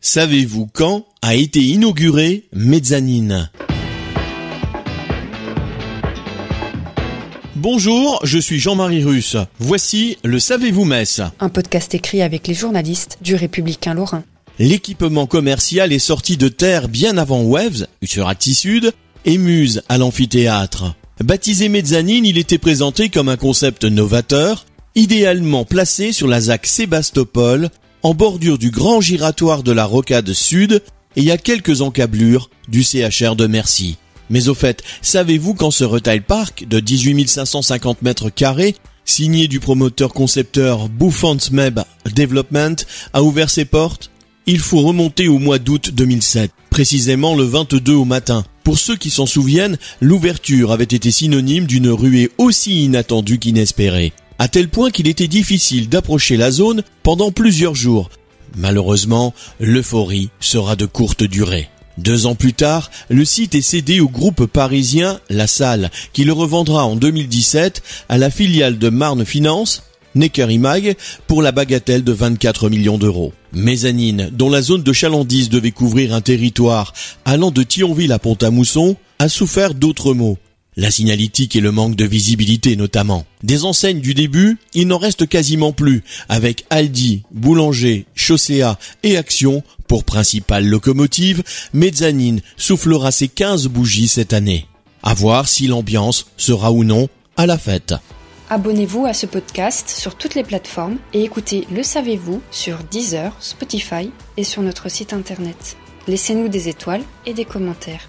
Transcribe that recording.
Savez-vous quand a été inauguré Mezzanine? Bonjour, je suis Jean-Marie Russe. Voici le Savez-vous Metz Un podcast écrit avec les journalistes du Républicain Lorrain. L'équipement commercial est sorti de terre bien avant Waves, sur Sud, et Muse à l'amphithéâtre. Baptisé Mezzanine, il était présenté comme un concept novateur, idéalement placé sur la ZAC Sébastopol, en bordure du grand giratoire de la Rocade Sud et à quelques encablures du CHR de Mercy. Mais au fait, savez-vous quand ce retail park de 18 550 mètres carrés, signé du promoteur concepteur Bouffant Meb Development, a ouvert ses portes? Il faut remonter au mois d'août 2007, précisément le 22 au matin. Pour ceux qui s'en souviennent, l'ouverture avait été synonyme d'une ruée aussi inattendue qu'inespérée à tel point qu'il était difficile d'approcher la zone pendant plusieurs jours. Malheureusement, l'euphorie sera de courte durée. Deux ans plus tard, le site est cédé au groupe parisien La Salle, qui le revendra en 2017 à la filiale de Marne Finance, Necker Imag, pour la bagatelle de 24 millions d'euros. Mezzanine, dont la zone de chalandise devait couvrir un territoire allant de Thionville à Pont-à-Mousson, a souffert d'autres maux. La signalétique et le manque de visibilité notamment. Des enseignes du début, il n'en reste quasiment plus, avec Aldi, Boulanger, Chaussea et Action pour principale locomotive, Mezzanine soufflera ses 15 bougies cette année. À voir si l'ambiance sera ou non à la fête. Abonnez-vous à ce podcast sur toutes les plateformes et écoutez Le Savez-vous sur Deezer, Spotify et sur notre site internet. Laissez-nous des étoiles et des commentaires.